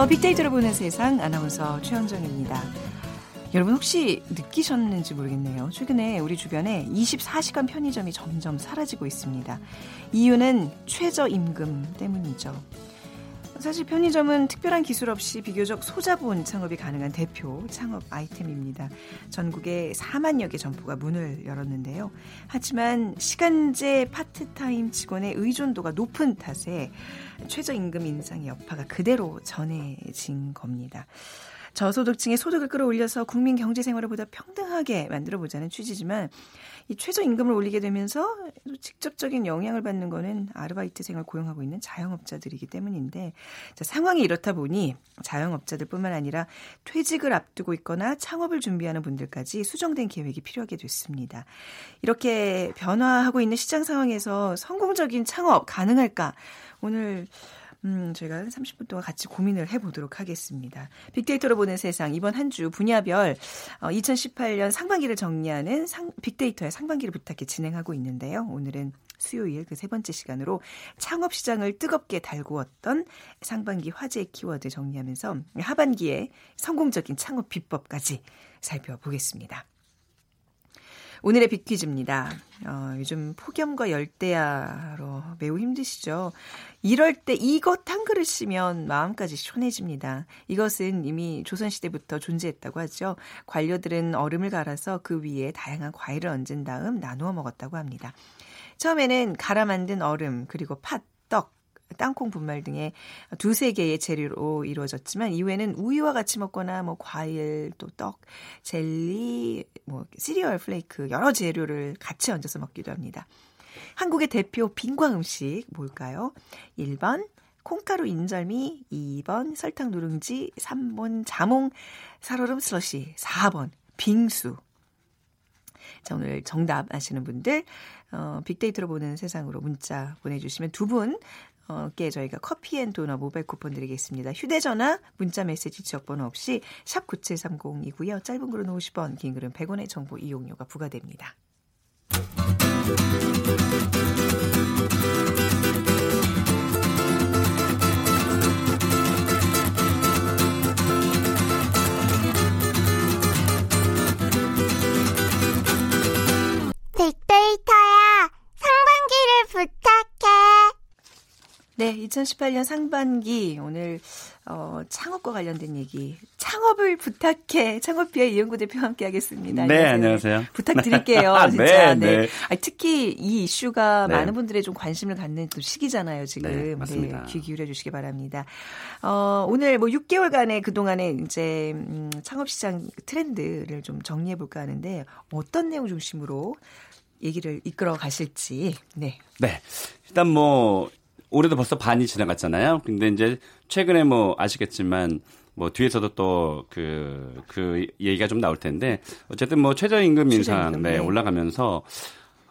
안녕하세요. 빅데이터를 보는 세상 아나운서 최현정입니다. 여러분 혹시 느끼셨는지 모르겠네요. 최근에 우리 주변에 24시간 편의점이 점점 사라지고 있습니다. 이유는 최저임금 때문이죠. 사실 편의점은 특별한 기술 없이 비교적 소자본 창업이 가능한 대표 창업 아이템입니다. 전국에 4만여 개 점포가 문을 열었는데요. 하지만 시간제 파트타임 직원의 의존도가 높은 탓에 최저임금 인상의 여파가 그대로 전해진 겁니다. 저소득층의 소득을 끌어올려서 국민 경제 생활을 보다 평등하게 만들어 보자는 취지지만 이 최저 임금을 올리게 되면서 직접적인 영향을 받는 거는 아르바이트생을 고용하고 있는 자영업자들이기 때문인데 자, 상황이 이렇다 보니 자영업자들뿐만 아니라 퇴직을 앞두고 있거나 창업을 준비하는 분들까지 수정된 계획이 필요하게 됐습니다. 이렇게 변화하고 있는 시장 상황에서 성공적인 창업 가능할까? 오늘 음, 저희가 30분 동안 같이 고민을 해보도록 하겠습니다. 빅데이터로 보는 세상 이번 한 주 분야별 어, 2018년 상반기를 정리하는 상, 빅데이터의 상반기를 부탁해 진행하고 있는데요. 오늘은 수요일 그 세 번째 시간으로 창업 시장을 뜨겁게 달구었던 상반기 화제 키워드 정리하면서 하반기에 성공적인 창업 비법까지 살펴보겠습니다. 오늘의 빅퀴즈입니다. 어, 요즘 폭염과 열대야로 매우 힘드시죠? 이럴 때 이것 한 그릇이면 마음까지 시원해집니다. 이것은 이미 조선시대부터 존재했다고 하죠. 관료들은 얼음을 갈아서 그 위에 다양한 과일을 얹은 다음 나누어 먹었다고 합니다. 처음에는 갈아 만든 얼음, 그리고 팥, 떡, 땅콩 분말 등의 두세 개의 재료로 이루어졌지만 이후에는 우유와 같이 먹거나 뭐 과일 또 떡, 젤리, 뭐 시리얼 flake 여러 재료를 같이 얹어서 먹기도 합니다. 한국의 대표 빙과 음식 뭘까요? 1번 콩가루 인절미, 2번 설탕 누룽지, 3번 자몽 살얼음 슬러시, 4번 빙수. 자, 오늘 정답 아시는 분들, 어, 빅데이터로 보는 세상으로 문자 보내주시면 두 분, 께 저희가 커피 and 도넛 모바일 쿠폰 드리겠습니다. 휴대전화, 문자 메시지 지역번호 없이 샵 9730이고요. 짧은 글은 50원, 긴 글은 100원의 정보 이용료가 부과됩니다. 2018년 상반기 오늘 어, 창업과 관련된 얘기. 창업을 부탁해. 창업비의 이영구 대표와 함께 하겠습니다. 네, 안녕하세요. 네. 부탁드릴게요. 네, 진짜. 네. 네. 아니, 특히 이 이슈가 네. 많은 분들의 좀 관심을 갖는 또 시기잖아요, 지금. 네, 맞습니다. 네, 귀 기울여 주시기 바랍니다. 어, 오늘 뭐 6개월간의 그 동안에 이제 음, 창업 시장 트렌드를 좀 정리해 볼까 하는데 어떤 내용 중심으로 얘기를 이끌어 가실지. 네. 네. 일단 뭐 올해도 벌써 반이 지나갔잖아요. 근데 이제 최근에 뭐 아시겠지만 뭐 뒤에서도 또 그, 그 얘기가 좀 나올 텐데 어쨌든 뭐 최저임금 인상 네, 네. 올라가면서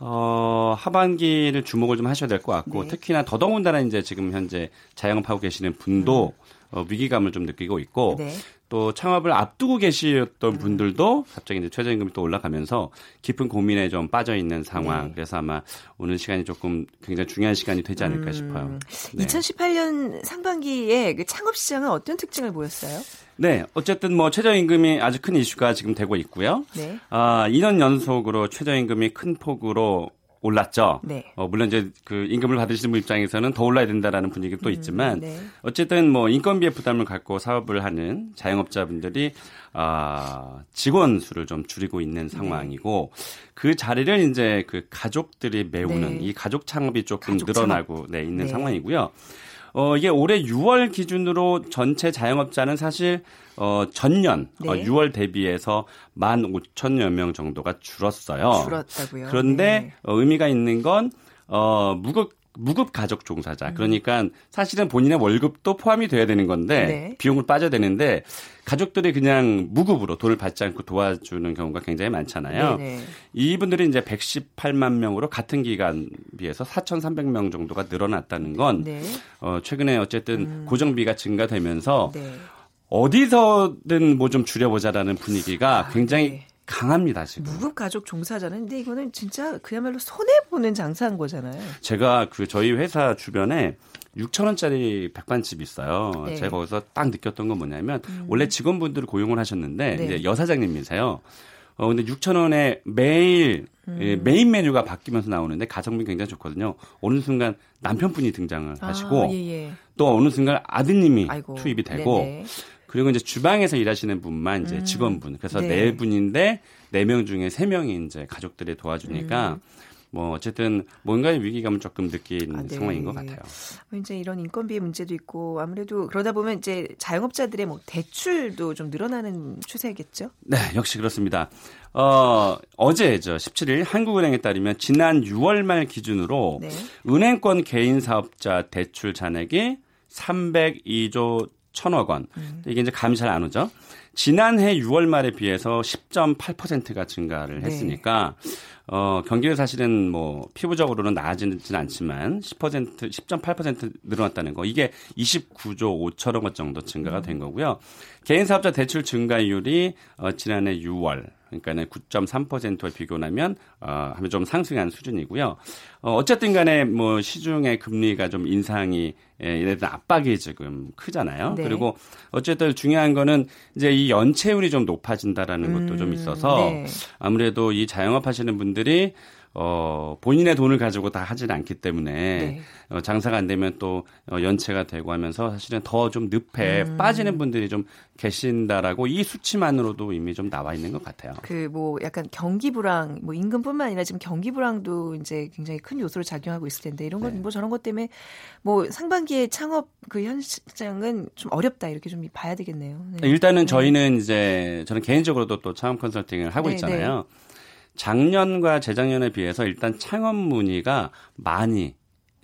어, 하반기를 주목을 좀 하셔야 될 것 같고 네. 특히나 더더군다나 이제 지금 현재 자영업하고 계시는 분도 음. 어, 위기감을 좀 느끼고 있고 네. 또 창업을 앞두고 계시던 음. 분들도 갑자기 이제 최저임금이 또 올라가면서 깊은 고민에 좀 빠져 있는 상황. 네. 그래서 아마 오늘 시간이 조금 굉장히 중요한 시간이 되지 않을까 음. 싶어요. 네. 2018년 상반기에 그 창업 시장은 어떤 특징을 보였어요? 네, 어쨌든 뭐 최저임금이 아주 큰 이슈가 지금 되고 있고요. 네. 아, 2년 연속으로 최저임금이 큰 폭으로 올랐죠. 네. 어, 물론 이제 그 임금을 받으시는 분 입장에서는 더 올라야 된다라는 분위기도 또 음, 있지만 음, 네. 어쨌든 뭐 인건비의 부담을 갖고 사업을 하는 자영업자분들이 아, 직원 수를 좀 줄이고 있는 네. 상황이고 네. 그 자리를 이제 그 가족들이 메우는 네. 이 가족 창업이 조금 가족 늘어나고 네, 있는 네. 상황이고요. 어, 이게 올해 6월 기준으로 전체 자영업자는 사실 어, 전년 어, 네. 어, 6월 대비해서 1만 5천여 명 정도가 줄었어요. 줄었다고요. 그런데 네. 어, 의미가 있는 건 어, 무급 무급 가족 종사자. 음. 그러니까 사실은 본인의 월급도 포함이 돼야 되는 건데 네. 비용을 빠져야 되는데 가족들이 그냥 무급으로 돈을 받지 않고 도와주는 경우가 굉장히 많잖아요. 네네. 이분들이 이제 118만 명으로 같은 기간 비해서 4,300명 정도가 늘어났다는 건 네. 어, 최근에 어쨌든 음. 고정비가 증가되면서 네. 어디서든 뭐 좀 줄여보자라는 분위기가 아, 굉장히 네. 강합니다 지금. 무급 가족 종사자는 근데 이거는 진짜 그야말로 손해 보는 장사한 거잖아요. 제가 그 저희 회사 주변에 6천 원짜리 백반집 있어요. 네. 제가 거기서 딱 느꼈던 건 뭐냐면 음. 원래 직원분들을 고용을 하셨는데 네. 이제 여사장님이세요. 어 근데 6천 원에 매일 음. 예, 메인 메뉴가 바뀌면서 나오는데 가성비 굉장히 좋거든요. 어느 순간 남편분이 등장을 아, 하시고 예, 예. 또 어느 순간 아드님이 아이고, 투입이 되고 네네. 그리고 이제 주방에서 일하시는 분만 이제 음. 직원분. 그래서 네. 네 분인데 네 명 중에 세 명이 이제 가족들이 도와주니까 음. 뭐 어쨌든 뭔가의 위기감을 조금 느낀 아, 네. 상황인 것 같아요. 뭐 이제 이런 인건비의 문제도 있고 아무래도 그러다 보면 이제 자영업자들의 뭐 대출도 좀 늘어나는 추세겠죠? 네, 역시 그렇습니다. 어, 어제 저 17일 한국은행에 따르면 지난 6월 말 기준으로 네. 은행권 개인 사업자 대출 잔액이 302조 천억 원. 음. 이게 이제 감이 잘 안 오죠. 지난해 6월 말에 비해서 10.8%가 증가를 네. 했으니까 네. 어, 경기는 사실은 뭐 피부적으로는 나아지는 않지만 10% 10.8% 늘어났다는 거. 이게 29조 5천억 원 정도 증가가 된 거고요. 개인 사업자 대출 증가율이 어, 지난해 6월 그러니까는 9.3%와 비교하면 어 하면 좀 상승한 수준이고요. 어 어쨌든 간에 뭐 시중의 금리가 좀 인상이 예, 이래 압박이 지금 크잖아요. 네. 그리고 어쨌든 중요한 거는 이제 이 연체율이 좀 높아진다라는 것도 음, 좀 있어서 네. 아무래도 이 자영업 하시는 분들이 어, 본인의 돈을 가지고 다 하지는 않기 때문에 네. 어, 장사가 안 되면 또 어, 연체가 되고 하면서 사실은 더 좀 늪에 음. 빠지는 분들이 좀 계신다라고 이 수치만으로도 이미 좀 나와 있는 것 같아요. 그 뭐 약간 경기 불황, 뭐 임금뿐만 아니라 지금 경기 불황도 이제 굉장히 큰 요소로 작용하고 있을 텐데 이런 것뭐 네. 저런 것 때문에 뭐 상반기에 창업 그 현장은 좀 어렵다 이렇게 좀 봐야 되겠네요. 네. 일단은 네. 저희는 이제 저는 개인적으로도 또 창업 컨설팅을 하고 네, 있잖아요. 네. 작년과 재작년에 비해서 일단 창업 문의가 많이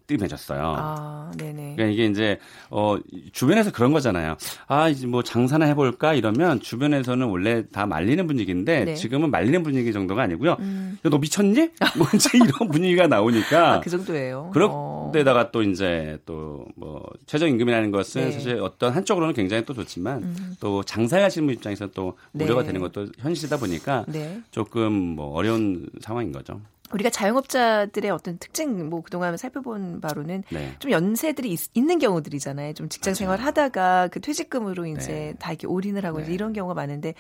뜸해졌어요. 아, 네네. 그러니까 이게 이제 어 주변에서 그런 거잖아요. 아 이제 뭐 장사나 해볼까 이러면 주변에서는 원래 다 말리는 분위기인데 네. 지금은 말리는 분위기 정도가 아니고요. 음. 야, 너 미쳤니? 뭐 이제 이런 분위기가 나오니까. 아, 그 정도예요. 그런데다가 어. 또 이제 또 뭐 최저임금이라는 것은 네. 사실 어떤 한쪽으로는 굉장히 또 좋지만 음. 또 장사하시는 분 입장에서 또 우려가 네. 되는 것도 현실이다 보니까 네. 조금 뭐 어려운 상황인 거죠. 우리가 자영업자들의 어떤 특징 뭐 그동안 살펴본 바로는 네. 좀 연세들이 있, 는 경우들이잖아요. 좀 직장 생활 하다가 그 퇴직금으로 이제 네. 다 이렇게 올인을 하고 네. 이런 경우가 많은데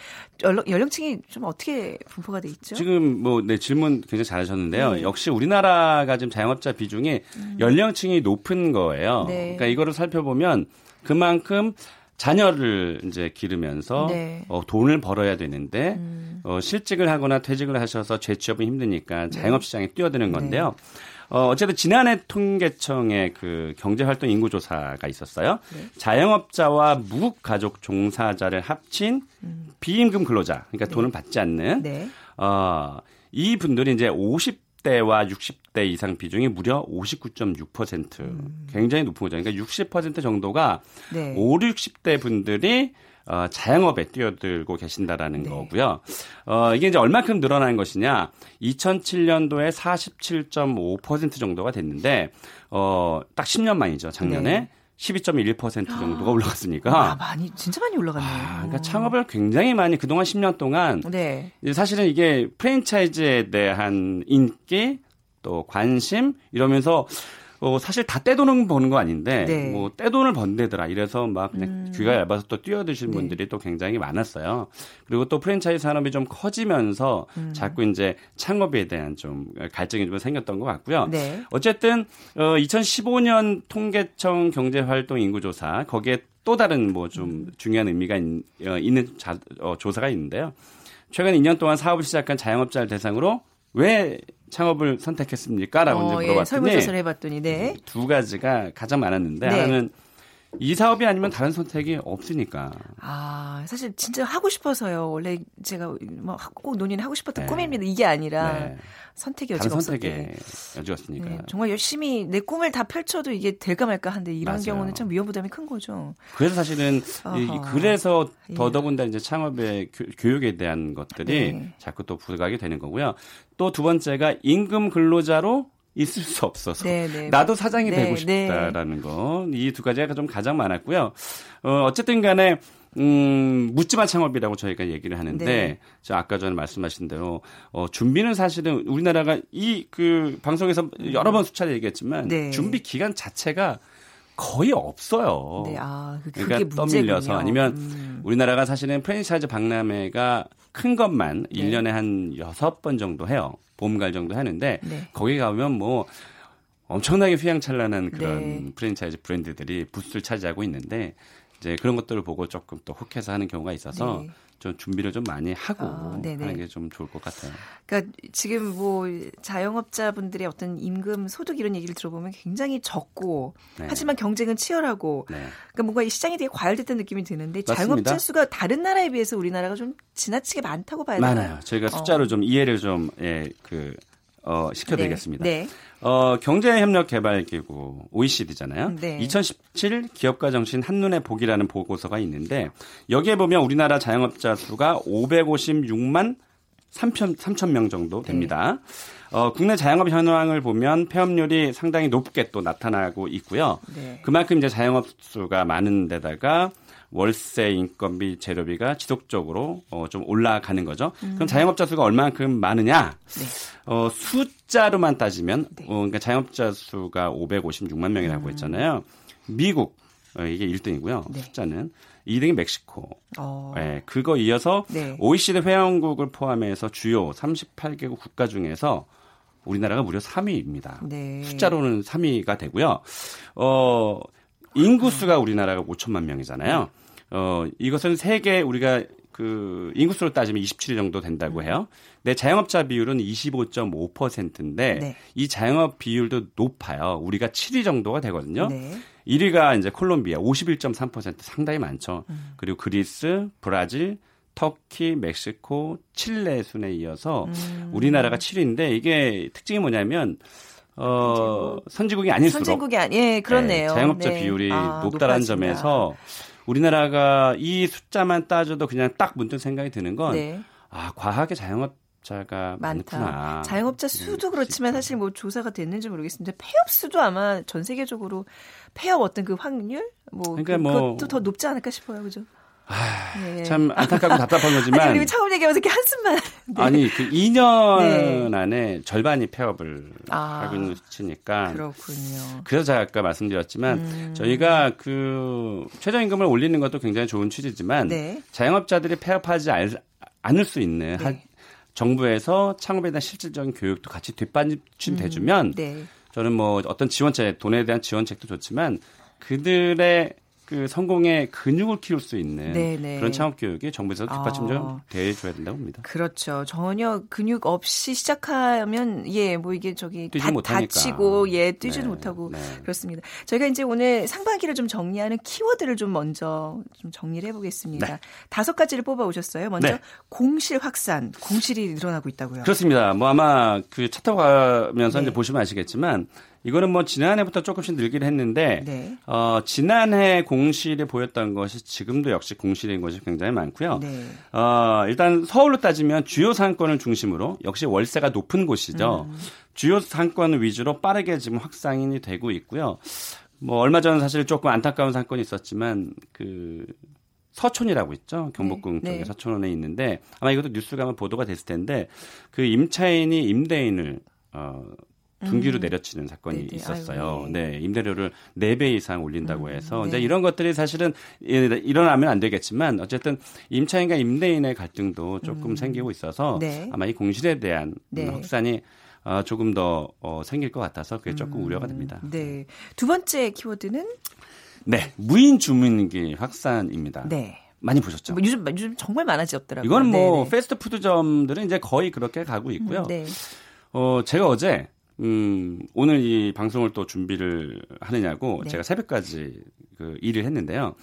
연령, 층이 좀 어떻게 분포가 돼 있죠? 지금 뭐 네, 질문 굉장히 잘하셨는데요. 네. 역시 우리나라가 지금 자영업자 비중이 음. 연령층이 높은 거예요. 네. 그러니까 이거를 살펴보면 그만큼 자녀를 이제 기르면서 네. 어, 돈을 벌어야 되는데 음. 어, 실직을 하거나 퇴직을 하셔서 재취업은 힘드니까 네. 자영업 시장에 뛰어드는 건데요. 네. 어, 어쨌든 지난해 통계청의 그 경제활동 인구조사가 있었어요. 네. 자영업자와 무가족 종사자를 합친 음. 비임금 근로자, 그러니까 돈을 네. 받지 않는 네. 어, 이 분들이 이제 50 40대와 60대 이상 비중이 무려 59.6%. 음. 굉장히 높은 거죠. 그러니까 60% 정도가 네. 5, 60대 분들이 어, 자영업에 뛰어들고 계신다라는 네. 거고요. 어, 이게 이제 얼마큼 늘어난 것이냐. 2007년도에 47.5% 정도가 됐는데, 어, 딱 10년 만이죠. 작년에. 네. 12.1% 정도가 올라갔으니까. 아, 많이, 진짜 많이 올라갔네요. 아, 그러니까 창업을 굉장히 많이 그동안 10년 동안. 네. 사실은 이게 프랜차이즈에 대한 인기, 또 관심, 이러면서 어, 사실 다 떼돈을 버는 거 아닌데 네. 뭐 떼돈을 번대더라 이래서 막 그냥 음. 귀가 얇아서 또 뛰어드신 네. 분들이 또 굉장히 많았어요. 그리고 또 프랜차이즈 산업이 좀 커지면서 음. 자꾸 이제 창업에 대한 좀 갈증이 좀 생겼던 것 같고요. 네. 어쨌든 어, 2015년 통계청 경제활동 인구조사 거기에 또 다른 뭐좀 음. 중요한 의미가 있, 어, 있는 자, 어, 조사가 있는데요. 최근 2년 동안 사업을 시작한 자영업자를 대상으로 왜 창업을 선택했습니까? 라고 어, 이제 예, 물어봤더니 예, 설문조사를 해봤더니 네. 두 가지가 가장 많았는데 네. 하나는 이 사업이 아니면 다른 선택이 없으니까. 아, 사실 진짜 하고 싶어서요. 원래 제가 뭐꼭 논의는 하고 싶었던 네. 꿈입니다. 이게 아니라 네. 선택의 여지가 없었는데. 여지가 없으니까. 네, 정말 열심히 내 꿈을 다 펼쳐도 이게 될까 말까 한데 이런 맞아요. 경우는 참 위험 부담이 큰 거죠. 그래서 사실은 이, 그래서 예. 더더군다나 이제 창업의 교, 육에 대한 것들이 네. 자꾸 또 부각이 되는 거고요. 또 두 번째가 임금 근로자로 있을 수 없어서 네네. 네. 나도 사장이 네, 되고 네. 싶다라는 네. 거이 두 가지가 좀 가장 많았고요. 어, 어쨌든 간에 음, 묻지마 창업이라고 저희가 얘기를 하는데, 네. 저 아까 전에 말씀하신 대로, 어, 준비는 사실은 우리나라가 이 그 방송에서 여러 번 수차례 얘기했지만, 네. 준비 기간 자체가 거의 없어요. 네, 아, 그, 그게 그러니까 떠밀려서 아니면 음. 우리나라가 사실은 프랜차이즈 박람회가 큰 것만 네. 1년에 한 6번 정도 해요. 봄갈 정도 하는데 네. 거기 가면 뭐 엄청나게 휘황찬란한 그런 네. 프랜차이즈 브랜드들이 부스를 차지하고 있는데 이제 그런 것들을 보고 조금 또 혹해서 하는 경우가 있어서 네. 좀 준비를 좀 많이 하고 아, 하는 게 좀 좋을 것 같아요. 그러니까 지금 뭐 자영업자분들의 어떤 임금 소득 이런 얘기를 들어보면 굉장히 적고 네. 하지만 경쟁은 치열하고 네. 그러니까 뭔가 이 시장이 되게 과열됐다는 느낌이 드는데 자영업자 수가 다른 나라에 비해서 우리나라가 좀 지나치게 많다고 봐야 되나요? 많아요. 저희가 숫자로 어. 좀 이해를 좀 예, 그 어, 시켜드리겠습니다. 네. 네. 어, 경제협력개발기구 OECD잖아요. 네. 2017 기업가 정신 한눈에 보기라는 보고서가 있는데 여기에 보면 우리나라 자영업자 수가 556만 3천, 3천 명 정도 됩니다. 네. 어, 국내 자영업 현황을 보면 폐업률이 상당히 높게 또 나타나고 있고요. 네. 그만큼 이제 자영업 수가 많은 데다가 월세, 인건비, 재료비가 지속적으로 어, 좀 올라가는 거죠. 음. 그럼 자영업자 수가 얼만큼 많으냐? 네. 어, 숫자로만 따지면 네. 어, 그러니까 자영업자 수가 556만 명이라고 음. 했잖아요. 미국 어, 이게 1등이고요. 네. 숫자는 2등이 멕시코. 어. 네, 그거 이어서 네. OECD 회원국을 포함해서 주요 38개국 국가 중에서 우리나라가 무려 3위입니다. 네. 숫자로는 3위가 되고요. 어, 인구수가 우리나라가 5천만 명이잖아요. 어, 이것은 세계 우리가 그 인구수로 따지면 27위 정도 된다고 해요. 네, 자영업자 비율은 25.5%인데 네. 이 자영업 비율도 높아요. 우리가 7위 정도가 되거든요. 네. 1위가 이제 콜롬비아 51.3% 상당히 많죠. 음. 그리고 그리스, 브라질, 터키, 멕시코, 칠레 순에 이어서 음. 우리나라가 7위인데 이게 특징이 뭐냐면 어, 선진국이 아닐수록 선진국이 아니, 예, 그렇네요. 네, 자영업자 네. 비율이 아, 높다라는 점에서 우리나라가 이 숫자만 따져도 그냥 딱 문득 생각이 드는 건 네. 아, 과하게 자영업 자가 많다. 많구나. 자영업자 수도 그렇지만 사실 뭐 조사가 됐는지 모르겠습니다. 폐업 수도 아마 전 세계적으로 폐업 어떤 그 확률 뭐 그러니까 그, 뭐 그것도 더 높지 않을까 싶어요. 그죠? 아, 네. 참 안타깝고 답답한 거지만. 아니, 우리 처음 얘기하면서 이렇게 한숨만. 네. 아니, 그 2년 네. 안에 절반이 폐업을 아, 하고 있는 수치니까. 그렇군요. 그래서 제가 아까 말씀드렸지만, 음. 저희가 그 최저임금을 올리는 것도 굉장히 좋은 취지지만, 네. 자영업자들이 폐업하지 않을 수 있는 네. 정부에서 창업에 대한 실질적인 교육도 같이 뒷받침 돼주면, 음. 저는 뭐 어떤 지원책, 돈에 대한 지원책도 좋지만, 그들의 그 성공의 근육을 키울 수 있는 네네. 그런 창업 교육이 정부에서 뒷받침 좀 어. 돼줘야 된다고 봅니다. 그렇죠. 전혀 근육 없이 시작하면 예 뭐 이게 저기 다, 다치고 예 뛰지도 네. 못하고 네. 그렇습니다. 저희가 이제 오늘 상반기를 좀 정리하는 키워드를 좀 먼저 좀 정리를 해보겠습니다. 네. 다섯 가지를 뽑아 오셨어요. 먼저 네. 공실 확산, 공실이 늘어나고 있다고요. 그렇습니다. 뭐 아마 그 차 타고 가면서 이제 네. 보시면 아시겠지만 이거는 뭐 지난해부터 조금씩 늘기를 했는데 네. 어, 지난해 공실이 보였던 것이 지금도 역시 공실인 것이 굉장히 많고요. 네. 어, 일단 서울로 따지면 주요 상권을 중심으로 역시 월세가 높은 곳이죠. 음. 주요 상권 위주로 빠르게 지금 확산이 되고 있고요. 뭐 얼마 전 사실 조금 안타까운 사건이 있었지만 그 서촌이라고 있죠. 경복궁 네. 쪽에 네. 서촌원에 있는데 아마 이것도 뉴스가 아마 보도가 됐을 텐데 그 임차인이 임대인을 어 둔기로 음. 내려치는 사건이 네네. 있었어요. 아유, 네. 네, 임대료를 4배 이상 올린다고 음, 해서 음, 네. 이제 이런 것들이 사실은 일어나면 안 되겠지만 어쨌든 임차인과 임대인의 갈등도 조금 음. 생기고 있어서 네. 아마 이 공실에 대한 네. 확산이 어, 조금 더 어, 생길 것 같아서 그게 조금 음, 우려가 됩니다. 네. 두 번째 키워드는 네, 무인 주민기 확산입니다. 네. 많이 보셨죠? 뭐 요즘 요즘 정말 많아졌더라고요. 이건 뭐 네네. 패스트푸드점들은 이제 거의 그렇게 가고 있고요. 음, 네. 어, 제가 어제 음, 오늘 이 방송을 또 준비를 하느냐고 네. 제가 새벽까지 그 일을 했는데요.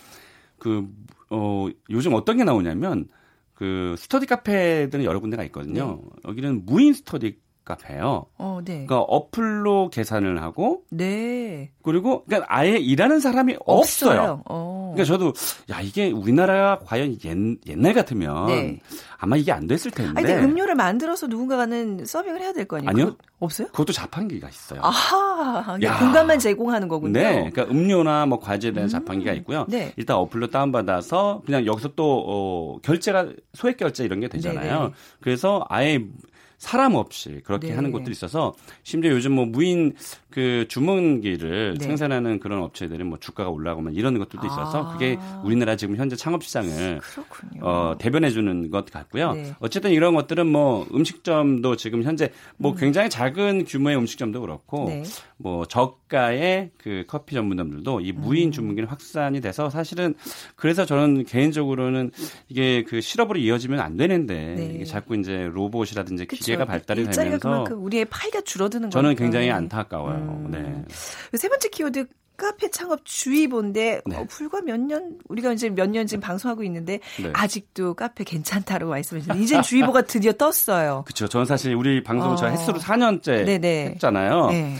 그, 어, 요즘 어떤 게 나오냐면 그 스터디 카페들은 여러 군데가 있거든요. 네. 여기는 무인 스터디 카페예요. 어, 네. 그러니까 어플로 계산을 하고 네. 그리고 그러니까 아예 일하는 사람이 없어요. 없어요. 어. 그러니까 저도 야 이게 우리나라가 과연 옛, 옛날 같으면 네. 아마 이게 안 됐을 텐데. 아니, 근데 음료를 만들어서 누군가가는 서빙을 해야 될 거 아니에요? 아니요. 그거, 없어요? 그것도 자판기가 있어요. 아하. 공간만 제공하는 거군요. 네. 그러니까 음료나 뭐 과제에 대한 음. 자판기가 있고요. 네. 일단 어플로 다운받아서 그냥 여기서 또 어, 결제가 소액 결제 이런 게 되잖아요. 네네. 그래서 아예 사람 없이 그렇게 네. 하는 곳들이 있어서 심지어 요즘 뭐 무인 그 주문기를 네. 생산하는 그런 업체들은 뭐 주가가 올라가고 이런 것들도 있어서 아. 그게 우리나라 지금 현재 창업 시장을 어, 대변해 주는 것 같고요. 네. 어쨌든 이런 것들은 뭐 음식점도 지금 현재 뭐 음. 굉장히 작은 규모의 음식점도 그렇고 네. 뭐 저가의 그 커피 전문점들도 이 무인 음. 주문기는 확산이 돼서 사실은 그래서 저는 개인적으로는 이게 그 실업으로 이어지면 안 되는데 네. 이게 자꾸 이제 로봇이라든지 그쵸. 기계가 발달이 되면서 우리의 파이가 줄어드는 저는 거니까. 굉장히 안타까워요. 음. 네. 세 번째 키워드 카페 창업 주의보인데 네. 어, 불과 몇 년 우리가 이제 몇 년 지금 방송하고 있는데 네. 아직도 카페 괜찮다고 말씀하셨는데 이제 주의보가 드디어 떴어요. 그렇죠. 저는 사실 우리 방송 어. 제가 횟수로 4년째 네네. 했잖아요. 네.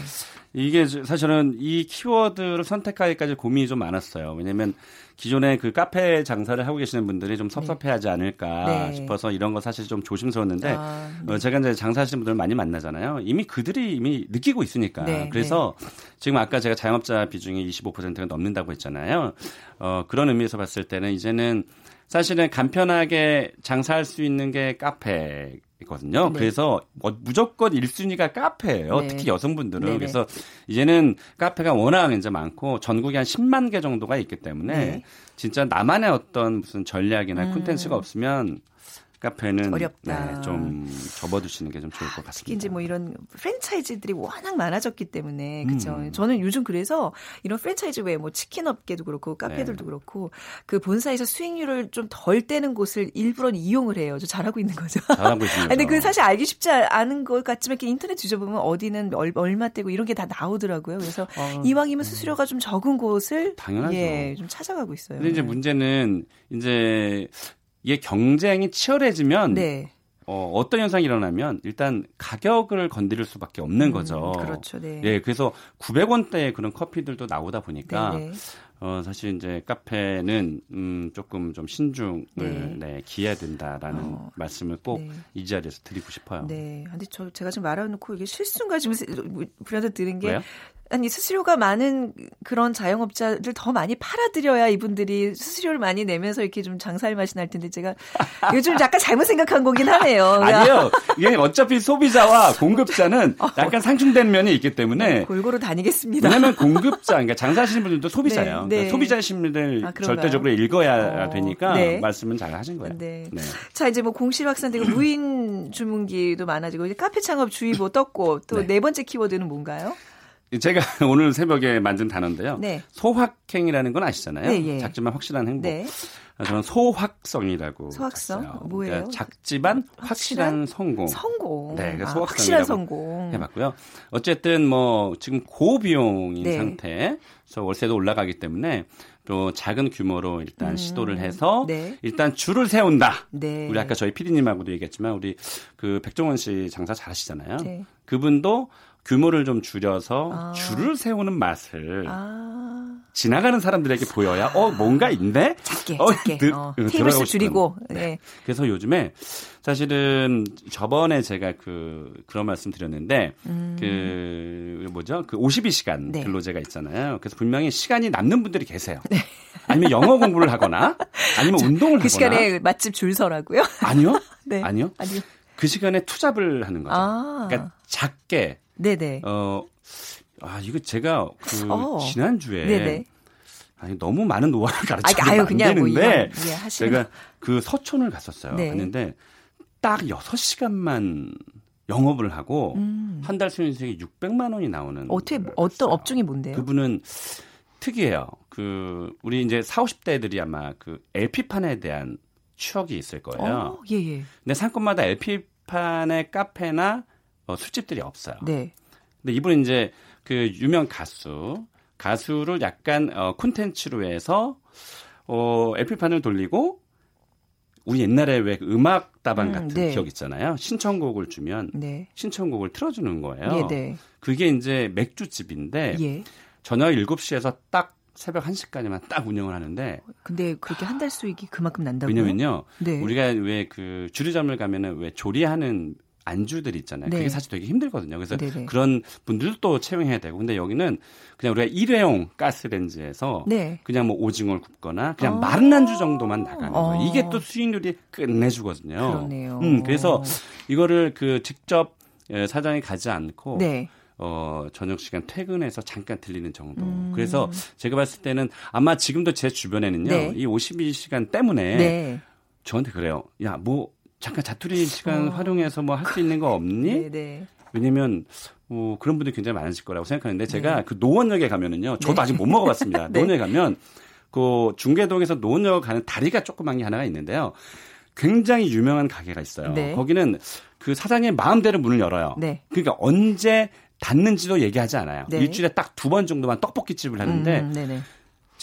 이게 사실은 이 키워드를 선택하기까지 고민이 좀 많았어요. 왜냐면 기존에 그 카페 장사를 하고 계시는 분들이 좀 섭섭해하지 않을까 네. 싶어서 이런 거 사실 좀 조심스러웠는데 아, 네. 어, 제가 이제 장사하시는 분들 많이 만나잖아요. 이미 그들이 이미 느끼고 있으니까. 네, 그래서 네. 지금 아까 제가 자영업자 비중이 25%가 넘는다고 했잖아요. 어, 그런 의미에서 봤을 때는 이제는 사실은 간편하게 장사할 수 있는 게 카페 있 거든요. 네. 그래서 뭐 무조건 1순위가 카페예요. 네. 특히 여성분들은. 네네. 그래서 이제는 카페가 워낙 이제 많고 전국에 한 10만 개 정도가 있기 때문에 네. 진짜 나만의 어떤 무슨 전략이나 음. 콘텐츠가 없으면 카페는 어렵다. 네, 좀 접어두시는 게 좀 좋을 것 같습니다. 특히 이제 뭐 이런 프랜차이즈들이 워낙 많아졌기 때문에 그렇죠. 음. 저는 요즘 그래서 이런 프랜차이즈 외에 뭐 치킨 업계도 그렇고 카페들도 네. 그렇고 그 본사에서 수익률을 좀 덜 떼는 곳을 일부러 이용을 해요. 저 잘하고 있는 거죠. 잘하고 있습니다. 근데 그 사실 알기 쉽지 않은 것 같지만 이렇게 인터넷 뒤져보면 어디는 얼마 떼고 이런 게 다 나오더라고요. 그래서 어, 이왕이면 수수료가 좀 적은 곳을 당연하죠. 예, 좀 찾아가고 있어요. 근데 이제 문제는 이제 이게 경쟁이 치열해지면 네. 어, 어떤 현상이 일어나면 일단 가격을 건드릴 수밖에 없는 음, 거죠. 그렇죠. 네. 예, 그래서 900원대의 그런 커피들도 나오다 보니까 네, 네 어, 사실 이제 카페는 음, 조금 좀 신중을 네. 네 기해야 된다라는 어, 말씀을 꼭이 네. 자리에서 드리고 싶어요. 네. 근데 저 제가 지금 말해놓고 이게 실수인가 지금 불현듯 드는 게 왜요? 아니 수수료가 많은 그런 자영업자를 더 많이 팔아드려야 이분들이 수수료를 많이 내면서 이렇게 좀 장사할 맛이 날 텐데 제가 요즘 약간 잘못 생각한 거긴 하네요. 아니요. 이게 어차피 소비자와 공급자는 어. 약간 상충된 면이 있기 때문에 어, 골고루 다니겠습니다. 왜냐하면 공급자, 그러니까 장사하시는 분들도 소비자예요. 네, 네. 그러니까 소비자의 심리를 아, 절대적으로 읽어야 어, 되니까 네. 말씀은 잘 하신 거예요. 네. 네. 자 이제 뭐 공실 확산되고 무인 주문기도 많아지고 이제 카페 창업 주의보 떴고 또네 네 번째 키워드는 뭔가요? 제가 오늘 새벽에 만든 단어인데요. 네. 소확행이라는 건 아시잖아요. 네, 예. 작지만 확실한 행복. 네. 저는 소확성이라고. 소확성 봤어요. 뭐예요? 그러니까 작지만 확실한, 확실한, 성공. 성공. 네, 그 아, 확실한 성공 해봤고요. 어쨌든 뭐 지금 고비용인 네. 상태에서 월세도 올라가기 때문에 또 작은 규모로 일단 음. 시도를 해서 네. 일단 줄을 세운다. 네. 우리 아까 저희 PD님하고도 얘기했지만 우리 그 백종원 씨 장사 잘하시잖아요. 네. 그분도 규모를 좀 줄여서 아. 줄을 세우는 맛을 아. 지나가는 사람들에게 보여야 어 뭔가 있네 작게 어, 작게 드, 어, 테이블 수 줄이고 네. 네. 그래서 요즘에 사실은 저번에 제가 그 그런 말씀 드렸는데 음. 그 뭐죠 그 52시간 네. 근로제가 있잖아요 그래서 분명히 시간이 남는 분들이 계세요 네. 아니면 영어 공부를 하거나 아니면 자, 운동을 그 하거나 그 시간에 맛집 줄 서라고요 아니요 네. 아니요 아니요 그 시간에 투잡을 하는 거죠 아. 그러니까 작게 네네. 어, 아, 이거 제가 그 어. 지난주에 네네. 아니, 너무 많은 노하우를 가르치면 안 되는데 뭐 예, 제가 그 서촌을 갔었어요. 네. 갔는데 딱 6시간만 영업을 하고 음. 한달 수익이 600만 원이 나오는 어떻게 어떤 업종이 뭔데요? 그분은 특이해요. 그 우리 이제 4, 50대들이 아마 그 LP판에 대한 추억이 있을 거예요. 어, 예, 예. 근데 상권마다 LP판의 카페나 어, 술집들이 없어요. 네. 근데 이분은 이제 그 유명 가수 가수를 약간 어 콘텐츠로 해서 어 애플판을 돌리고 우리 옛날에 왜그 음악 다방 음, 같은 네. 기억 있잖아요. 신청곡을 주면 네. 신청곡을 틀어주는 거예요. 예, 네. 그게 이제 맥주집인데 예. 저녁 7시에서 딱 새벽 1시까지만 딱 운영을 하는데 근데 그렇게 한 달 수익이 그만큼 난다고요? 왜냐면요. 네. 우리가 왜 그 주류점을 가면은 왜 조리하는 안주들 있잖아요. 네. 그게 사실 되게 힘들거든요. 그래서 네네. 그런 분들도 채용해야 되고. 근데 여기는 그냥 우리가 일회용 가스렌지에서 네. 그냥 뭐 오징어를 굽거나 그냥 아~ 마른 안주 정도만 나가는 거예요. 아~ 이게 또 수익률이 끝내주거든요. 그러네요. 음, 그래서 이거를 그 직접 예, 사장이 가지 않고 네. 어, 저녁 시간 퇴근해서 잠깐 들리는 정도. 음. 그래서 제가 봤을 때는 아마 지금도 제 주변에는요. 네. 이 52시간 때문에 네. 저한테 그래요. 야, 뭐 잠깐 자투리 시간 어. 활용해서 뭐 할 수 있는 거 없니? 네, 네. 왜냐면 어, 그런 분들이 굉장히 많으실 거라고 생각하는데 제가 네. 그 노원역에 가면은요. 저도 네. 아직 못 먹어봤습니다. 네. 노원역에 가면 그 중계동에서 노원역 가는 다리가 조그만 게 하나가 있는데요. 굉장히 유명한 가게가 있어요. 네. 거기는 그 사장의 마음대로 문을 열어요. 네. 그러니까 언제 닫는지도 얘기하지 않아요. 네. 일주일에 딱 두 번 정도만 떡볶이집을 하는데 음,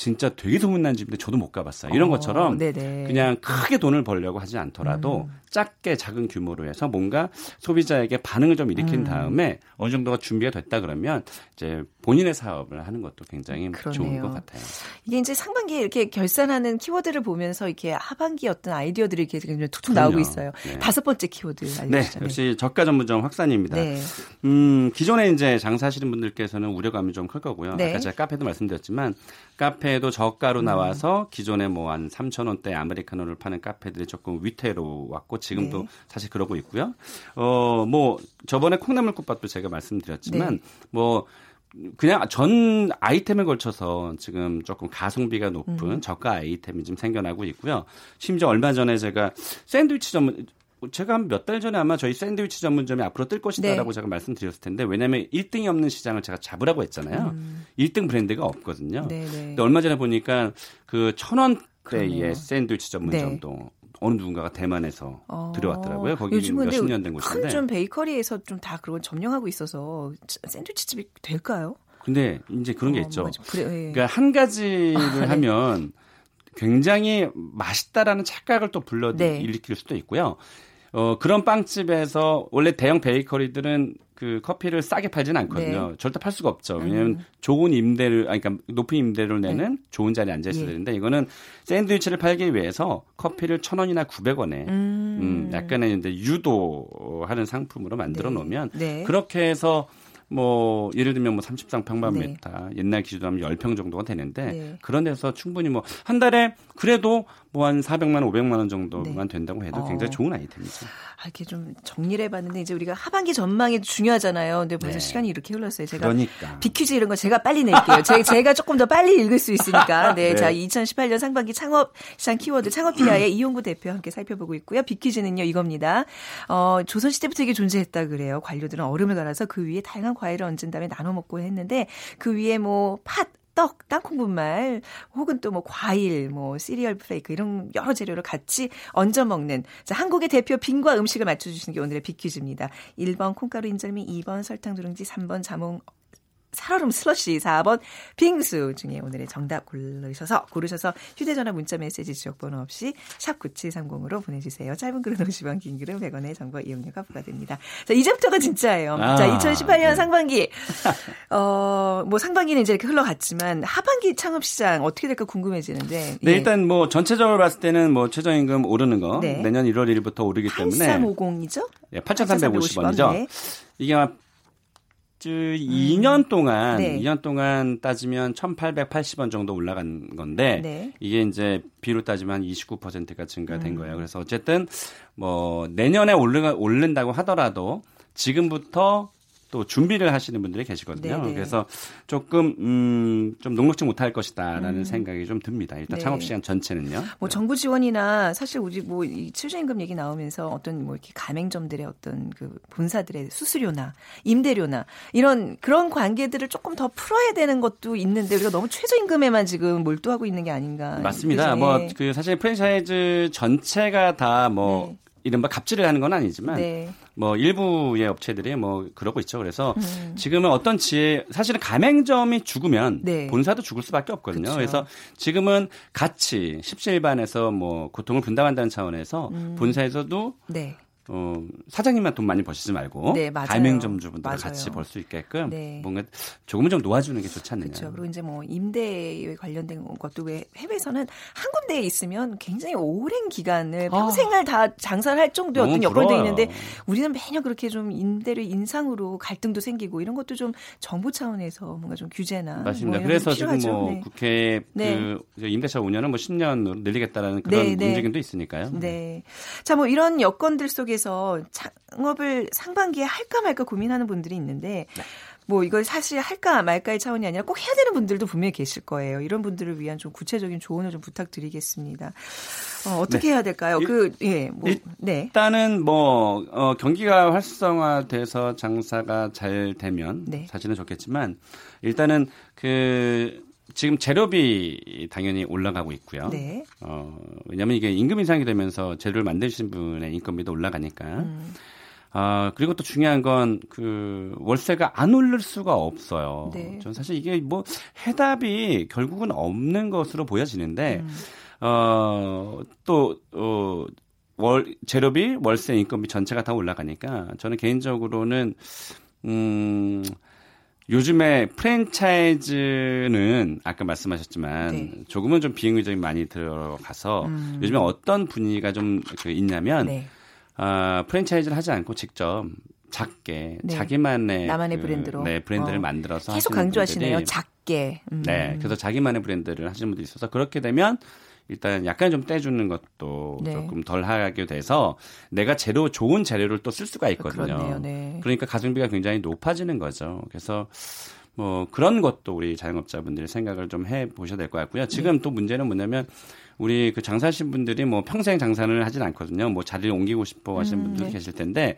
진짜 되게 소문난 집인데 저도 못 가봤어요. 이런 어, 것처럼 네네. 그냥 크게 돈을 벌려고 하지 않더라도 음. 작게 작은 규모로 해서 뭔가 소비자에게 반응을 좀 일으킨 음. 다음에 어느 정도가 준비가 됐다 그러면 이제 본인의 사업을 하는 것도 굉장히 그러네요. 좋은 것 같아요. 이게 이제 상반기에 이렇게 결산하는 키워드를 보면서 이렇게 하반기 어떤 아이디어들이 이렇게 툭툭 나오고 있어요. 네. 다섯 번째 키워드 알려주시죠. 네, 역시 저가 전문점 확산입니다. 네. 음, 기존에 이제 장사하시는 분들께서는 우려감이 좀 클 거고요. 네. 아까 제가 카페도 말씀드렸지만 카페 도 저가로 음. 나와서 기존에 뭐 한 3천 원대 아메리카노를 파는 카페들이 조금 위태로 왔고 지금도 네. 사실 그러고 있고요. 어, 뭐 저번에 콩나물국밥도 제가 말씀드렸지만 네. 뭐 그냥 전 아이템에 걸쳐서 지금 조금 가성비가 높은 음. 저가 아이템이 좀 생겨나고 있고요. 심지어 얼마 전에 제가 샌드위치 전문 제가 한 몇 달 전에 아마 저희 샌드위치 전문점이 앞으로 뜰 것이다라고 네. 제가 말씀드렸을 텐데 왜냐하면 1등이 없는 시장을 제가 잡으라고 했잖아요. 음. 1등 브랜드가 없거든요. 네네. 네. 근데 얼마 전에 보니까 그 천 원대의 샌드위치 전문점도 네. 어느 누군가가 대만에서 어. 들여왔더라고요. 거기 몇십 년 된 곳인데. 큰 좀 베이커리에서 좀 다 그걸 점령하고 있어서 샌드위치 집이 될까요? 근데 이제 그런 게 어, 있죠. 그래, 예. 그러니까 한 가지를 아, 네. 하면 굉장히 맛있다라는 착각을 또 불러 네. 일으킬 수도 있고요. 어, 그런 빵집에서 원래 대형 베이커리들은 그 커피를 싸게 팔지는 않거든요. 네. 절대 팔 수가 없죠. 왜냐하면 음. 좋은 임대를, 아니, 그러니까 높은 임대를 내는 네. 좋은 자리에 앉아 있어야 예. 되는데 이거는 샌드위치를 팔기 위해서 커피를 천 원이나 구백 원에 음. 음, 약간의 이제 유도하는 상품으로 만들어 네. 놓으면 네. 그렇게 해서 뭐 예를 들면 뭐 30상 평방미터 네. 옛날 기준으로 하면 10평 정도가 되는데 네. 그런 데서 충분히 뭐 한 달에 그래도 뭐 한 400만 원, 500만 원 정도만 네. 된다고 해도 굉장히 어. 좋은 아이템이죠. 아, 이렇게 좀 정리를 해봤는데 이제 우리가 하반기 전망이 중요하잖아요. 근데 벌써 네. 시간이 이렇게 흘렀어요. 제가 그러니까. 비퀴즈 이런 거 제가 빨리 낼게요. 제, 제가 조금 더 빨리 읽을 수 있으니까. 네, 네. 자 2018년 상반기 창업 시장 키워드 창업피아의 이용구 대표 함께 살펴보고 있고요. 비퀴즈는요 이겁니다. 어, 조선 시대부터 이게 존재했다 그래요. 관료들은 얼음을 갈아서 그 위에 다양한 과일을 얹은 다음에 나눠 먹고 했는데 그 위에 뭐 팥, 떡, 땅콩 분말 혹은 또 뭐 과일, 뭐 시리얼 flake 이런 여러 재료를 같이 얹어 먹는 자, 한국의 대표 빙과 음식을 맞춰 주시는 게 오늘의 빅퀴즈입니다. 1번 콩가루 인절미, 2번 설탕 누룽지, 3번 자몽 살얼음 슬러시 4번 빙수 중에 오늘의 정답 고르셔서 고르셔서 휴대전화 문자 메시지 지역번호 없이 샵 9730으로 보내주세요. 짧은 글은 50원 긴 글은 100원의 정보 이용료가 부과됩니다. 자 이제부터가 진짜예요. 아, 자 2018년 네. 상반기 어뭐 상반기는 이제 이렇게 흘러갔지만 하반기 창업시장 어떻게 될까 궁금해지는데 네 예. 일단 뭐 전체적으로 봤을 때는 뭐 최저임금 오르는 거 네. 내년 1월 1일부터 오르기 때문에 8350이죠? 예, 8,350원이죠. 네. 이게 2년 음. 동안 네. 2년 동안 따지면 1,880원 정도 올라간 건데 네. 이게 이제 비로 따지면 29%가 증가된 음. 거예요. 그래서 어쨌든 뭐 내년에 오르 오른다고 하더라도 지금부터 또 준비를 하시는 분들이 계시거든요. 네네. 그래서 조금 음, 좀 녹록지 못할 것이다라는 음. 생각이 좀 듭니다. 일단 네. 창업 시장 전체는요. 뭐 네. 정부 지원이나 사실 우리 뭐이 최저임금 얘기 나오면서 어떤 뭐 이렇게 가맹점들의 어떤 그 본사들의 수수료나 임대료나 이런 그런 관계들을 조금 더 풀어야 되는 것도 있는데 우리가 너무 최저임금에만 지금 몰두하고 있는 게 아닌가. 맞습니다. 뭐 그 사실 프랜차이즈 전체가 다뭐 네. 이른바 갑질을 하는 건 아니지만 네. 뭐 일부의 업체들이 뭐 그러고 있죠. 그래서 음. 지금은 어떤 지혜 사실은 가맹점이 죽으면 네. 본사도 죽을 수밖에 없거든요. 그쵸. 그래서 지금은 같이 십시일반에서 뭐 고통을 분담한다는 차원에서 음. 본사에서도 네. 어, 사장님만 돈 많이 버시지 말고 네, 가맹점주분들 같이 벌 수 있게끔 네. 뭔가 조금은 좀 놓아주는 게 좋지 않느냐. 그렇죠. 그리고 이제 뭐 임대에 관련된 것도 왜 해외에서는 한 군데에 있으면 굉장히 오랜 기간을 아. 평생을 아, 다 장사를 할 정도의 어떤 여건도 있는데 우리는 매년 그렇게 좀 임대를 인상으로 갈등도 생기고 이런 것도 좀 정부 차원에서 뭔가 좀 규제나 맞습니다. 뭐 그래서 지금 뭐 네. 국회 네. 그 임대차 5년을 뭐 10년으로 늘리겠다라는 그런 네, 네. 움직임도 있으니까요. 네. 자, 뭐 이런 여건들 속에 서 그래서 창업을 상반기에 할까 말까 고민하는 분들이 있는데 네. 뭐 이걸 사실 할까 말까의 차원이 아니라 꼭 해야 되는 분들도 분명히 계실 거예요. 이런 분들을 위한 좀 구체적인 조언을 좀 부탁드리겠습니다. 어, 떻게 네. 해야 될까요? 일, 그 예, 뭐, 네. 일단은 뭐 어, 경기가 활성화돼서 장사가 잘 되면 네. 사실은 좋겠지만 일단은 그 지금 재료비 당연히 올라가고 있고요. 네. 어, 왜냐하면 이게 임금 인상이 되면서 재료를 만드신 분의 인건비도 올라가니까. 음. 아, 그리고 또 중요한 건 그 월세가 안 오를 수가 없어요. 네. 전 사실 이게 뭐 해답이 결국은 없는 것으로 보여지는데, 음. 어, 또, 어, 월, 재료비, 월세, 인건비 전체가 다 올라가니까 저는 개인적으로는, 음, 요즘에 프랜차이즈는 아까 말씀하셨지만 네. 조금은 좀 비행의적인 많이 들어가서 음. 요즘에 어떤 분위기가 좀그 있냐면 네. 어, 프랜차이즈를 하지 않고 직접 작게 네. 자기만의 나만의 그, 브랜드로 네 브랜드를 어. 만들어서 계속 강조하시네요. 분들이, 작게. 음. 네, 그래서 자기만의 브랜드를 하시는 분들이 있어서 그렇게 되면 일단 약간 좀 떼주는 것도 네. 조금 덜 하게 돼서 내가 재료 좋은 재료를 또 쓸 수가 있거든요. 네. 그러니까 가성비가 굉장히 높아지는 거죠. 그래서 뭐 그런 것도 우리 자영업자분들이 생각을 좀 해 보셔야 될 것 같고요. 지금 네. 또 문제는 뭐냐면 우리 그 장사하신 분들이 뭐 평생 장사를 하진 않거든요. 뭐 자리를 옮기고 싶어 하시는 음, 분들도 네. 계실 텐데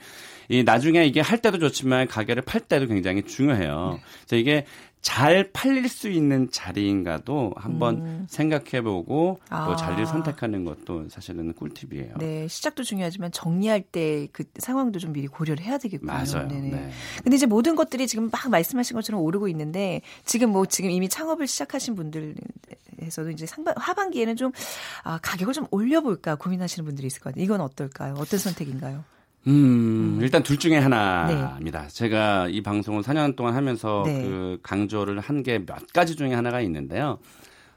이 나중에 이게 할 때도 좋지만 가게를 팔 때도 굉장히 중요해요. 네. 그래서 이게 잘 팔릴 수 있는 자리인가도 한번 음. 생각해보고 아. 또 자리를 선택하는 것도 사실은 꿀팁이에요. 네, 시작도 중요하지만 정리할 때 그 상황도 좀 미리 고려를 해야 되겠군요. 맞아요. 네네. 네. 근데 이제 모든 것들이 지금 막 말씀하신 것처럼 오르고 있는데 지금 뭐 지금 이미 창업을 시작하신 분들에서도 이제 상반 하반기에는 좀 아, 가격을 좀 올려볼까 고민하시는 분들이 있을 것 같아요. 이건 어떨까요? 어떤 선택인가요? 음, 일단 둘 중에 하나입니다. 네. 제가 이 방송을 4년 동안 하면서 네. 그 강조를 한 게 몇 가지 중에 하나가 있는데요.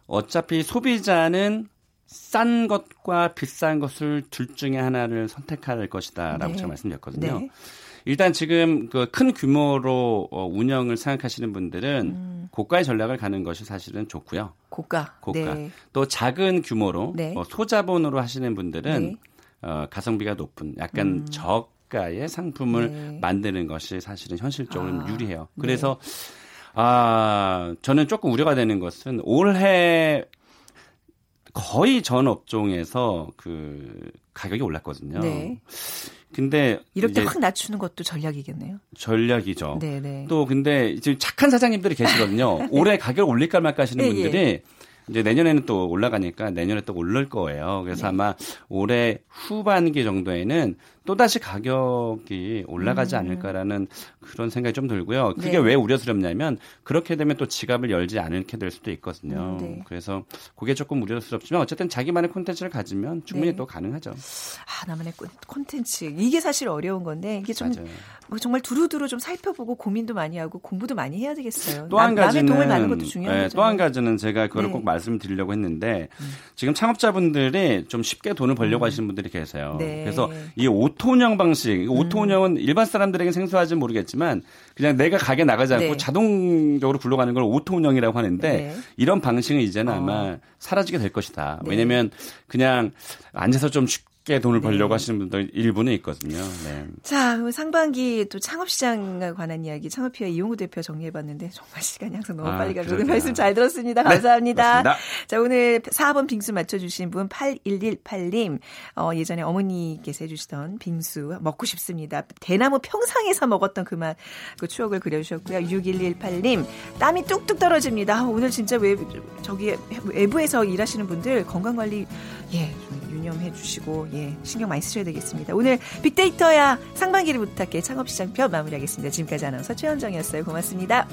어차피 소비자는 싼 것과 비싼 것을 둘 중에 하나를 선택할 것이다라고 네. 제가 말씀드렸거든요. 네. 일단 지금 그 큰 규모로 어, 운영을 생각하시는 분들은 음. 고가의 전략을 가는 것이 사실은 좋고요. 고가. 고가. 네. 또 작은 규모로 네. 어, 소자본으로 하시는 분들은 네. 어, 가성비가 높은 약간 음. 저가의 상품을 네. 만드는 것이 사실은 현실적으로 아, 유리해요. 네. 그래서 네. 아 저는 조금 우려가 되는 것은 올해 거의 전 업종에서 그 가격이 올랐거든요. 네. 근데 이렇게 확 낮추는 것도 전략이겠네요. 전략이죠. 네네. 네. 또 근데 이제 착한 사장님들이 계시거든요. 올해 가격 올릴까 말까 하시는 예, 예. 분들이 예. 이제 내년에는 또 올라가니까 내년에 또 오를 거예요. 그래서 네. 아마 올해 후반기 정도에는 또다시 가격이 올라가지 음. 않을까라는 그런 생각이 좀 들고요. 그게 네. 왜 우려스럽냐면 그렇게 되면 또 지갑을 열지 않게 될 수도 있거든요. 음, 네. 그래서 그게 조금 우려스럽지만 어쨌든 자기만의 콘텐츠를 가지면 충분히 네. 또 가능하죠. 아, 나만의 콘텐츠. 이게 사실 어려운 건데 이게 좀 뭐 정말 두루두루 좀 살펴보고 고민도 많이 하고 공부도 많이 해야 되겠어요. 또 한 가지는 도움을 받는 것도 중요하죠. 네, 또한 가지는 제가 그걸 네. 꼭 말씀드리려고 했는데 음. 지금 창업자분들이 좀 쉽게 돈을 벌려고 음. 하시는 분들이 계세요. 네. 그래서 이 auto 운영 방식, auto 운영은 음. 일반 사람들에게 생소할지 모르겠지만 그냥 내가 가게 나가지 않고 네. 자동적으로 굴러가는 걸 auto 운영이라고 하는데 네. 이런 방식은 이제는 어. 아마 사라지게 될 것이다. 네. 왜냐하면 그냥 앉아서 좀 쉽게 쉽게 돈을 벌려고 네. 하시는 분들 일부는 있거든요. 네. 자, 상반기 또 창업시장에 관한 이야기 창업피아 이용구 대표 정리해봤는데 정말 시간이 항상 너무 아, 빨리 가서 오늘 말씀 잘 들었습니다. 네, 감사합니다. 네, 자, 오늘 4번 빙수 맞춰주신 분 8118님 어, 예전에 어머니께서 해주시던 빙수 먹고 싶습니다. 대나무 평상에서 먹었던 그 맛, 그 추억을 그려주셨고요. 6118님 땀이 뚝뚝 떨어집니다. 오늘 진짜 외, 저기 외부에서 일하시는 분들 건강관리 예, 좀 유념해 주시고 예, 신경 많이 쓰셔야 되겠습니다. 오늘 빅데이터야 상반기를 부탁해 창업시장편 마무리하겠습니다. 지금까지 아나운서 최현정이었어요. 고맙습니다.